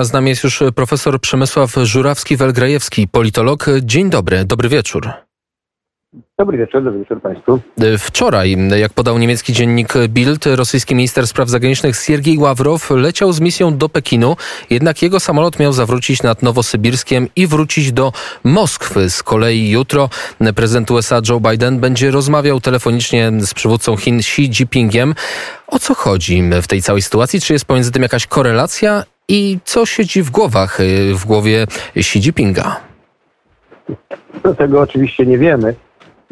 A z nami jest już profesor Przemysław Żurawski-Welgrajewski, politolog. Dzień dobry, dobry wieczór. Dobry wieczór, dobry wieczór Państwu. Wczoraj, jak podał niemiecki dziennik Bild, rosyjski minister spraw zagranicznych Siergiej Ławrow leciał z misją do Pekinu, jednak jego samolot miał zawrócić nad Nowosybirskiem i wrócić do Moskwy. Z kolei jutro prezydent USA Joe Biden będzie rozmawiał telefonicznie z przywódcą Chin Xi Jinpingiem. O co chodzi w tej całej sytuacji? Czy jest pomiędzy tym jakaś korelacja i co siedzi w głowach, w głowie Xi Jinpinga? Tego oczywiście nie wiemy.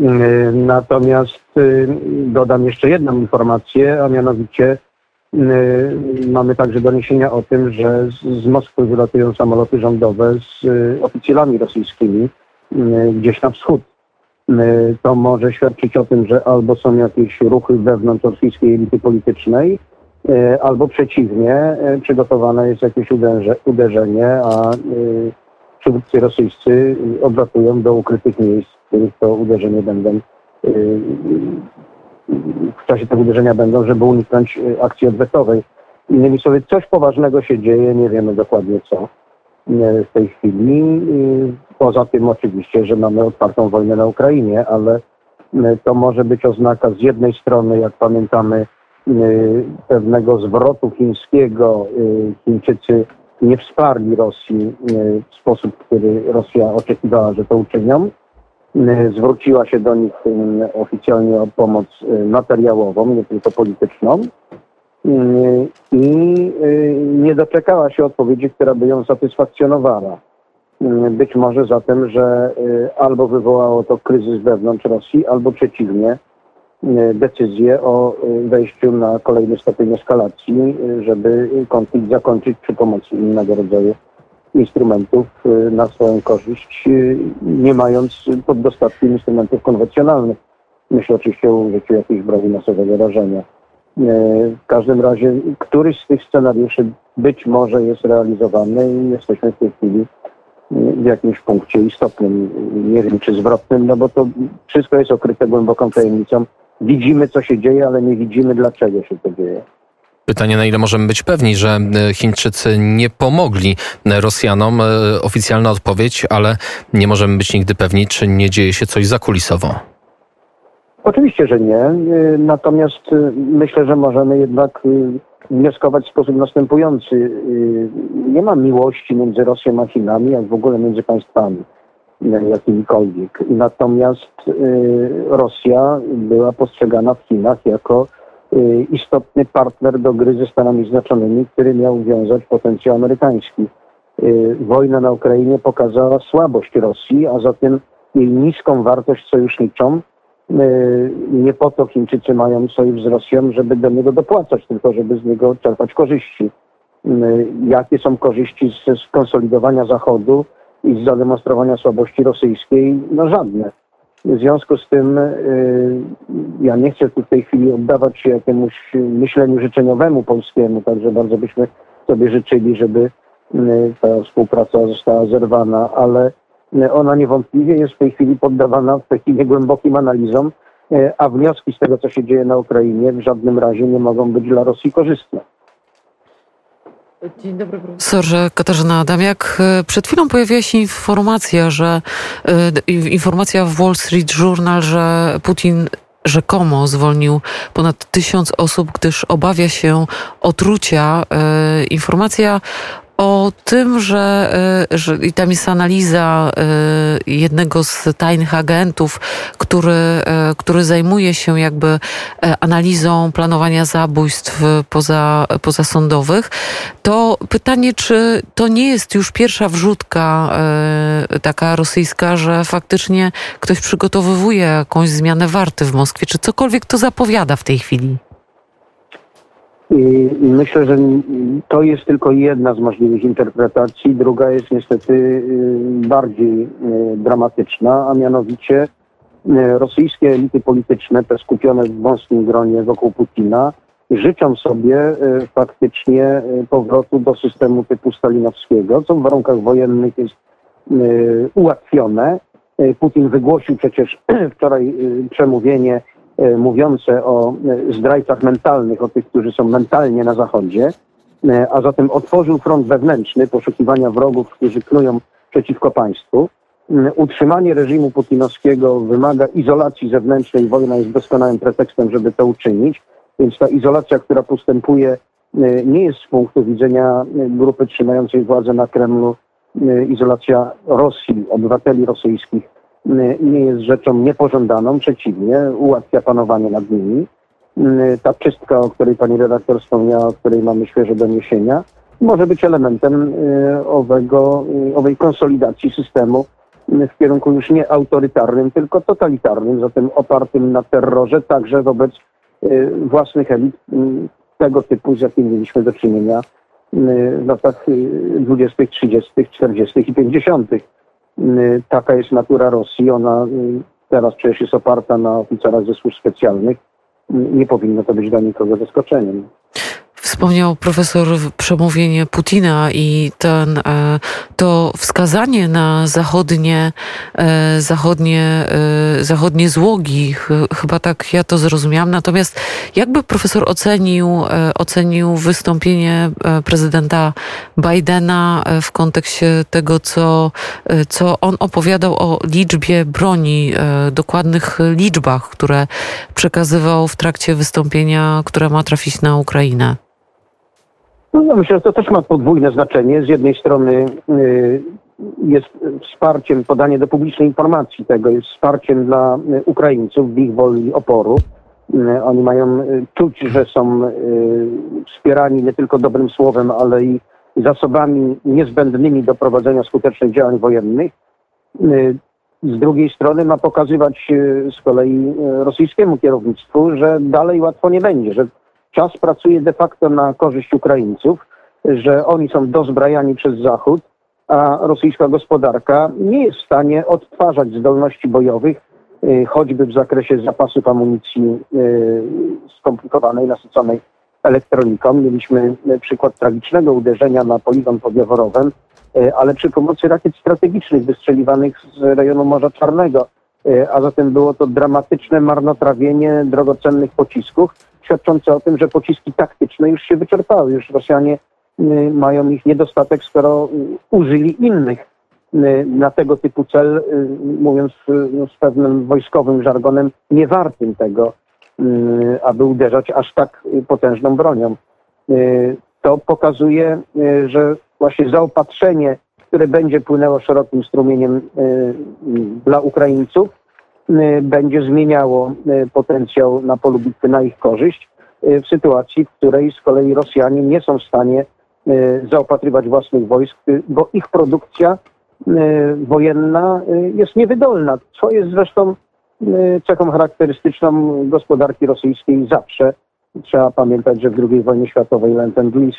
Y, natomiast y, dodam jeszcze jedną informację, a mianowicie y, mamy także doniesienia o tym, że z Moskwy wylatują samoloty rządowe z oficjalami rosyjskimi gdzieś na wschód. To może świadczyć o tym, że albo są jakieś ruchy wewnątrz rosyjskiej elity politycznej, albo przeciwnie, przygotowane jest jakieś uderzenie, a przywódcy rosyjscy odlatują do ukrytych miejsc, w których to uderzenie będą w czasie tego uderzenia będą, żeby uniknąć akcji odwetowej. Innymi słowy, coś poważnego się dzieje, nie wiemy dokładnie co w tej chwili. Poza tym oczywiście, że mamy otwartą wojnę na Ukrainie, ale to może być oznaka z jednej strony, jak pamiętamy, pewnego zwrotu chińskiego. Chińczycy nie wsparli Rosji e, w sposób, który Rosja oczekiwała, że to uczynią. Zwróciła się do nich oficjalnie o pomoc materiałową, nie tylko polityczną. I nie doczekała się odpowiedzi, która by ją satysfakcjonowała. Być może zatem, że albo wywołało to kryzys wewnątrz Rosji, albo przeciwnie, decyzję o e, wejściu na kolejny stopień eskalacji, e, żeby konflikt zakończyć przy pomocy innego rodzaju instrumentów na swoją korzyść, nie mając pod dostatkiem instrumentów konwencjonalnych. Myślę oczywiście o użyciu jakiejś broni masowego rażenia. W każdym razie któryś z tych scenariuszy być może jest realizowany i jesteśmy w tej chwili w jakimś punkcie istotnym, nie wiem czy zwrotnym, no bo to wszystko jest okryte głęboką tajemnicą widzimy, co się dzieje, ale nie widzimy, dlaczego się to dzieje. Pytanie, na ile możemy być pewni, że e, Chińczycy nie pomogli e, Rosjanom? E, oficjalna odpowiedź, ale nie możemy być nigdy pewni, czy nie dzieje się coś zakulisowo. Oczywiście, że nie. Natomiast myślę, że możemy jednak wnioskować w sposób następujący. Nie ma miłości między Rosją a Chinami, jak w ogóle między państwami jakimikolwiek. Natomiast y, Rosja była postrzegana w Chinach jako y, istotny partner do gry ze Stanami Zjednoczonymi, który miał wiązać potencjał amerykański. Wojna na Ukrainie pokazała słabość Rosji, a zatem jej niską wartość sojuszniczą. Nie po to Chińczycy mają sojusz z Rosją, żeby do niego dopłacać, tylko żeby z niego czerpać korzyści. Jakie są korzyści ze skonsolidowania Zachodu? I zademonstrowania słabości rosyjskiej, no żadne. W związku z tym y, ja nie chcę tu w tej chwili oddawać się jakiemuś myśleniu życzeniowemu polskiemu, także bardzo byśmy sobie życzyli, żeby y, ta współpraca została zerwana, ale y, ona niewątpliwie jest w tej chwili poddawana w takim głębokim analizom, a wnioski z tego, co się dzieje na Ukrainie w żadnym razie nie mogą być dla Rosji korzystne. Dzień dobry profesorze Katarzyna Adamiak. E, przed chwilą pojawiła się informacja, że e, informacja w Wall Street Journal, że Putin rzekomo zwolnił ponad tysiąc osób, gdyż obawia się otrucia. Informacja o tym, że, e, że i tam jest analiza e, jednego z tajnych agentów, który, e, który zajmuje się jakby analizą planowania zabójstw poza, pozasądowych, to pytanie, czy to nie jest już pierwsza wrzutka taka rosyjska, że faktycznie ktoś przygotowywuje jakąś zmianę warty w Moskwie, czy cokolwiek to zapowiada w tej chwili? Myślę, że to jest tylko jedna z możliwych interpretacji. Druga jest niestety y, bardziej y, dramatyczna, a mianowicie y, rosyjskie elity polityczne, te skupione w wąskim gronie wokół Putina, życzą sobie faktycznie powrotu do systemu typu stalinowskiego, co w warunkach wojennych jest ułatwione. Putin wygłosił przecież wczoraj przemówienie mówiące o e, zdrajcach mentalnych, o tych, którzy są mentalnie na Zachodzie. a zatem otworzył front wewnętrzny poszukiwania wrogów, którzy knują przeciwko państwu. Utrzymanie reżimu putinowskiego wymaga izolacji zewnętrznej. Wojna jest doskonałym pretekstem, żeby to uczynić. Więc ta izolacja, która postępuje, nie jest z punktu widzenia grupy trzymającej władzę na Kremlu, izolacja Rosji, obywateli rosyjskich, nie jest rzeczą niepożądaną. Przeciwnie, ułatwia panowanie nad nimi. Ta czystka, o której pani redaktor wspomniała, o której mamy świeże doniesienia, może być elementem owego, owej konsolidacji systemu w kierunku już nie autorytarnym, tylko totalitarnym, zatem opartym na terrorze, także wobec y, własnych elit y, tego typu, z jakim mieliśmy do czynienia y, w latach 20., 30., 40. i 50. Taka jest natura Rosji. Ona teraz przecież jest oparta na oficerach ze służb specjalnych. Nie powinno to być dla nikogo zaskoczeniem. Wspomniał profesor przemówienie Putina i ten, e, to wskazanie na zachodnie, e, zachodnie, e, zachodnie złogi, chyba tak ja to zrozumiałam. Natomiast jakby profesor ocenił, ocenił wystąpienie prezydenta Bidena w kontekście tego, co, co on opowiadał o liczbie broni, dokładnych liczbach, które przekazywał w trakcie wystąpienia, które ma trafić na Ukrainę? No, no, myślę, że to też ma podwójne znaczenie. Z jednej strony y, jest wsparciem, podanie do publicznej informacji tego, jest wsparciem dla y, Ukraińców w ich woli oporu. Y, oni mają czuć, że są wspierani nie tylko dobrym słowem, ale i zasobami niezbędnymi do prowadzenia skutecznych działań wojennych. Z drugiej strony ma pokazywać z kolei rosyjskiemu kierownictwu, że dalej łatwo nie będzie, że czas pracuje de facto na korzyść Ukraińców, że oni są dozbrajani przez Zachód, a rosyjska gospodarka nie jest w stanie odtwarzać zdolności bojowych, y, choćby w zakresie zapasów amunicji y, skomplikowanej, nasyconej elektroniką. Mieliśmy y, przykład tragicznego uderzenia na poligon pod ale przy pomocy rakiet strategicznych wystrzeliwanych z rejonu Morza Czarnego. A zatem było to dramatyczne marnotrawienie drogocennych pocisków świadczące o tym, że pociski taktyczne już się wyczerpały. Już Rosjanie y, mają ich niedostatek, skoro y, użyli innych y, na tego typu cel, mówiąc no, z pewnym wojskowym żargonem, nie wartym tego, aby uderzać aż tak potężną bronią. To pokazuje, że właśnie zaopatrzenie, które będzie płynęło szerokim strumieniem dla Ukraińców, będzie zmieniało y, potencjał na polu bitwy na ich korzyść y, w sytuacji, w której z kolei Rosjanie nie są w stanie zaopatrywać własnych wojsk, bo ich produkcja wojenna jest niewydolna, co jest zresztą cechą charakterystyczną gospodarki rosyjskiej zawsze. Trzeba pamiętać, że w II wojnie światowej Lend-Lease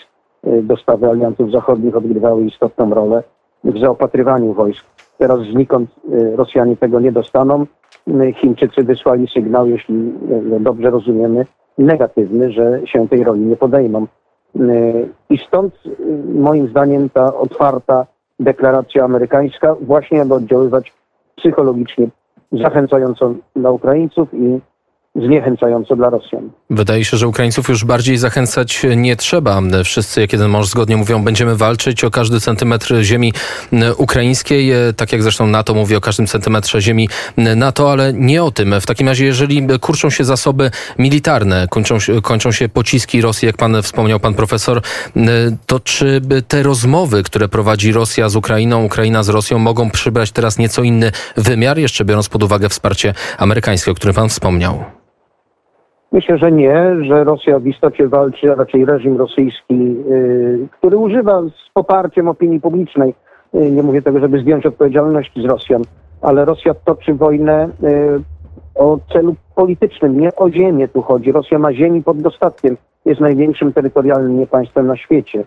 dostawy aliantów zachodnich odgrywały istotną rolę w zaopatrywaniu wojsk. Teraz znikąd Rosjanie tego nie dostaną. Chińczycy wysłali sygnał, jeśli e, dobrze rozumiemy, negatywny, że się tej roli nie podejmą. E, I stąd e, moim zdaniem ta otwarta deklaracja amerykańska właśnie aby oddziaływać psychologicznie zachęcająco dla Ukraińców i zniechęcająco dla Rosjan. Wydaje się, że Ukraińców już bardziej zachęcać nie trzeba. Wszyscy, jak jeden mąż zgodnie mówią, będziemy walczyć o każdy centymetr ziemi ukraińskiej, tak jak zresztą NATO mówi o każdym centymetrze ziemi NATO, ale nie o tym. W takim razie, jeżeli kurczą się zasoby militarne, kończą, kończą się pociski Rosji, jak pan wspomniał, pan profesor, to czy te rozmowy, które prowadzi Rosja z Ukrainą, Ukraina z Rosją, mogą przybrać teraz nieco inny wymiar, jeszcze biorąc pod uwagę wsparcie amerykańskie, o którym pan wspomniał? Myślę, że nie, że Rosja w istocie walczy, a raczej reżim rosyjski, y, który używa z poparciem opinii publicznej, y, nie mówię tego, żeby zdjąć odpowiedzialności z Rosjan, ale Rosja toczy wojnę y, o celu politycznym, nie o ziemię tu chodzi. Rosja ma ziemi pod dostatkiem, jest największym terytorialnym państwem na świecie.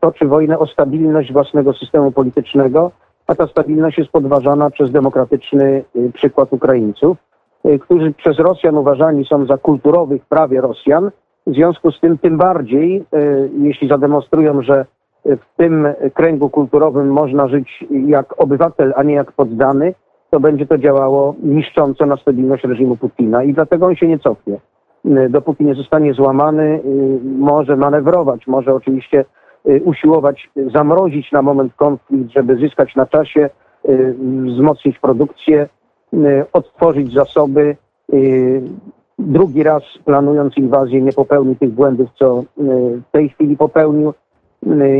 Toczy wojnę o stabilność własnego systemu politycznego, a ta stabilność jest podważana przez demokratyczny przykład Ukraińców którzy przez Rosjan uważani są za kulturowych prawie Rosjan. W związku z tym tym bardziej, y, jeśli zademonstrują, że w tym kręgu kulturowym można żyć jak obywatel, a nie jak poddany, to będzie to działało niszcząco na stabilność reżimu Putina i dlatego on się nie cofnie. dopóki nie zostanie złamany, może manewrować, może oczywiście usiłować zamrozić na moment konflikt, żeby zyskać na czasie, wzmocnić produkcję, odtworzyć zasoby. Drugi raz planując inwazję nie popełni tych błędów, co w tej chwili popełnił.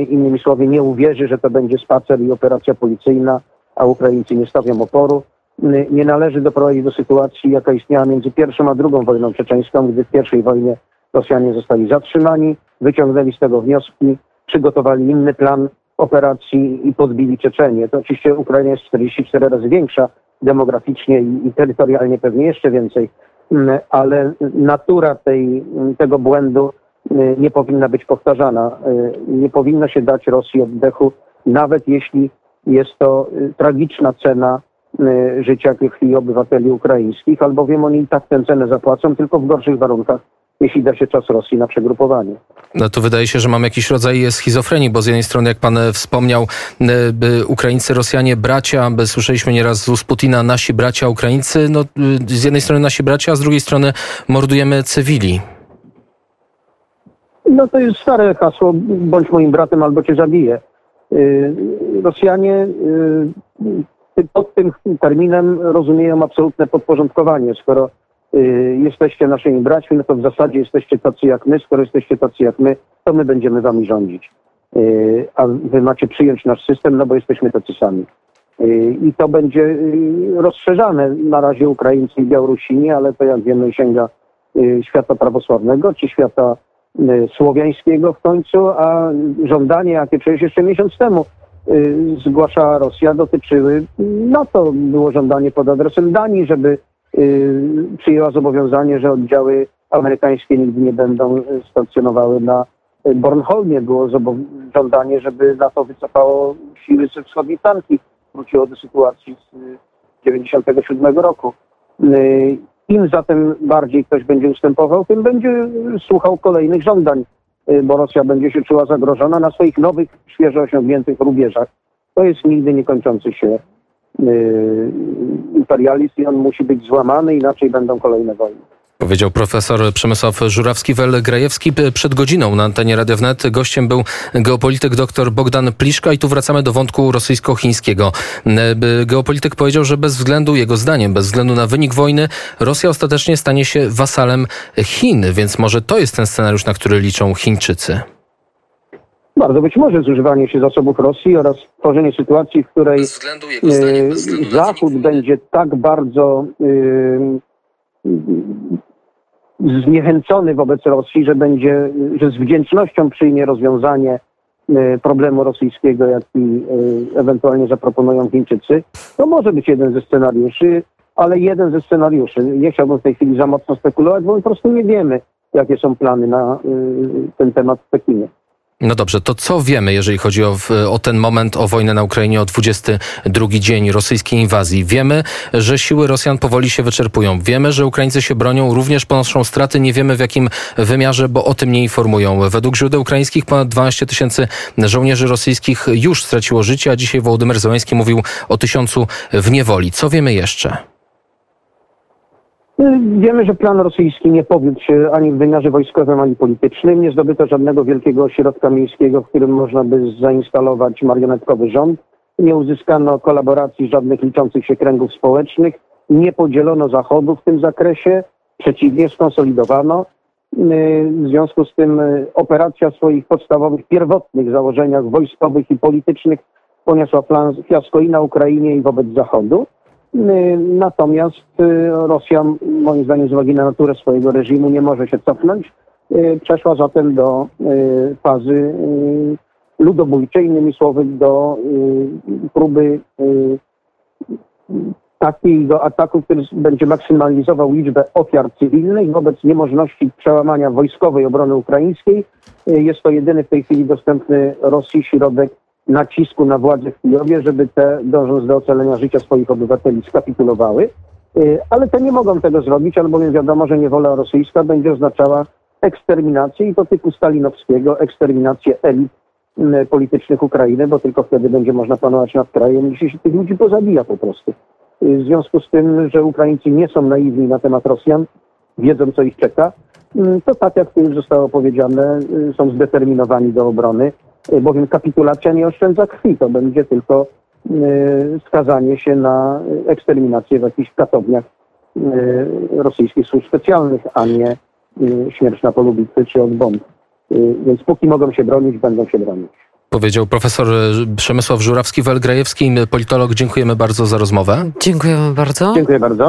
Innymi słowy, nie uwierzy, że to będzie spacer i operacja policyjna, a Ukraińcy nie stawią oporu. Nie należy doprowadzić do sytuacji, jaka istniała między pierwszą a drugą wojną czeczeńską, gdy w pierwszej wojnie Rosjanie zostali zatrzymani, wyciągnęli z tego wnioski, przygotowali inny plan operacji i podbili Czeczenię. To oczywiście Ukraina jest 44 razy większa demograficznie i, i terytorialnie pewnie jeszcze więcej, ale natura tej, tego błędu Y, nie powinna być powtarzana. Y, nie powinno się dać Rosji oddechu, nawet jeśli jest to y, tragiczna cena życia krwi obywateli ukraińskich, albowiem oni i tak tę cenę zapłacą, tylko w gorszych warunkach jeśli da się czas Rosji na przegrupowanie. No to wydaje się, że mamy jakiś rodzaj schizofrenii, bo z jednej strony, jak pan wspomniał, Ukraińcy, Rosjanie, bracia, słyszeliśmy nieraz z ust Putina, nasi bracia Ukraińcy, no z jednej strony nasi bracia, a z drugiej strony mordujemy cywili. No to jest stare hasło, bądź moim bratem albo cię zabiję. Rosjanie pod tym terminem rozumieją absolutne podporządkowanie. Skoro jesteście naszymi braćmi, no to w zasadzie jesteście tacy jak my. Skoro jesteście tacy jak my, to my będziemy wami rządzić. A wy macie przyjąć nasz system, no bo jesteśmy tacy sami. I to będzie rozszerzane na razie Ukraińcy i Białorusini, ale to jak wiemy sięga świata prawosławnego czy świata Y, słowiańskiego w końcu, a żądanie, jakie przecież jeszcze miesiąc temu y, zgłaszała Rosja, dotyczyły NATO. Było żądanie pod adresem Danii, żeby y, przyjęła zobowiązanie, że oddziały amerykańskie nigdy nie będą stacjonowawały na Bornholmie. Było żądanie, żeby NATO wycofało siły ze wschodniej flanki. Wróciło do sytuacji z 1997 roku. Im zatem bardziej ktoś będzie ustępował, tym będzie słuchał kolejnych żądań, y, bo Rosja będzie się czuła zagrożona na swoich nowych, świeżo osiągniętych rubieżach. To jest nigdy niekończący się imperializm i on musi być złamany, inaczej będą kolejne wojny. Powiedział profesor Przemysław Żurawski-Wel-Grajewski przed godziną na antenie Radio Wnet. Gościem był geopolityk dr Bogdan Pliszka i tu wracamy do wątku rosyjsko-chińskiego. Geopolityk powiedział, że bez względu, jego zdaniem, bez względu na wynik wojny, Rosja ostatecznie stanie się wasalem Chin, więc może to jest ten scenariusz, na który liczą Chińczycy. Bardzo być może zużywanie się zasobów Rosji oraz tworzenie sytuacji, w której zdaniem, Zachód będzie tak bardzo yy, zniechęcony wobec Rosji, że będzie, że z wdzięcznością przyjmie rozwiązanie problemu rosyjskiego, jaki ewentualnie zaproponują Chińczycy. To może być jeden ze scenariuszy, ale jeden ze scenariuszy. Nie chciałbym w tej chwili za mocno spekulować, bo po prostu nie wiemy, jakie są plany na ten temat w Pekinie. No dobrze, to co wiemy, jeżeli chodzi o, o, ten moment, o wojnę na Ukrainie, o 22 dzień rosyjskiej inwazji? Wiemy, że siły Rosjan powoli się wyczerpują. Wiemy, że Ukraińcy się bronią, również ponoszą straty. Nie wiemy w jakim wymiarze, bo o tym nie informują. Według źródeł ukraińskich ponad 12 tysięcy żołnierzy rosyjskich już straciło życie, a dzisiaj Wołodymyr Zełański mówił o tysiącu w niewoli. Co wiemy jeszcze? Wiemy, że plan rosyjski nie powiódł się ani w wymiarze wojskowym, ani politycznym. Nie zdobyto żadnego wielkiego ośrodka miejskiego, w którym można by zainstalować marionetkowy rząd. Nie uzyskano kolaboracji żadnych liczących się kręgów społecznych. Nie podzielono Zachodu w tym zakresie. Przeciwnie, skonsolidowano. W związku z tym operacja w swoich podstawowych, pierwotnych założeniach wojskowych i politycznych poniosła fiasko i na Ukrainie, i wobec Zachodu. Y, natomiast y, Rosja, moim zdaniem, z uwagi na naturę swojego reżimu, nie może się cofnąć. Y, przeszła zatem do fazy ludobójczej, innymi słowy, do próby takiego ataku, który będzie maksymalizował liczbę ofiar cywilnych wobec niemożności przełamania wojskowej obrony ukraińskiej. Jest to jedyny w tej chwili dostępny Rosji środek nacisku na władze w Kijowie, żeby te, dążąc do ocalenia życia swoich obywateli, skapitulowały. Y, ale te nie mogą tego zrobić, albowiem wiadomo, że niewola rosyjska będzie oznaczała eksterminację i to typu stalinowskiego, eksterminację elit y, politycznych Ukrainy, bo tylko wtedy będzie można panować nad krajem, jeśli się tych ludzi pozabija po prostu. Y, w związku z tym, że Ukraińcy nie są naiwni na temat Rosjan, wiedzą co ich czeka, mm, to tak jak tu już zostało powiedziane, y, są zdeterminowani do obrony, bowiem kapitulacja nie oszczędza krwi, to będzie tylko y, skazanie się na y, eksterminację w jakichś katowniach y, rosyjskich służb specjalnych, a nie y, śmierć na polu bitwy czy od bomb. Y, Więc póki mogą się bronić, będą się bronić. Powiedział profesor Przemysław Żurawski-Welgrajewski, politolog. Dziękujemy bardzo za rozmowę. Dziękujemy bardzo. Dziękuję bardzo.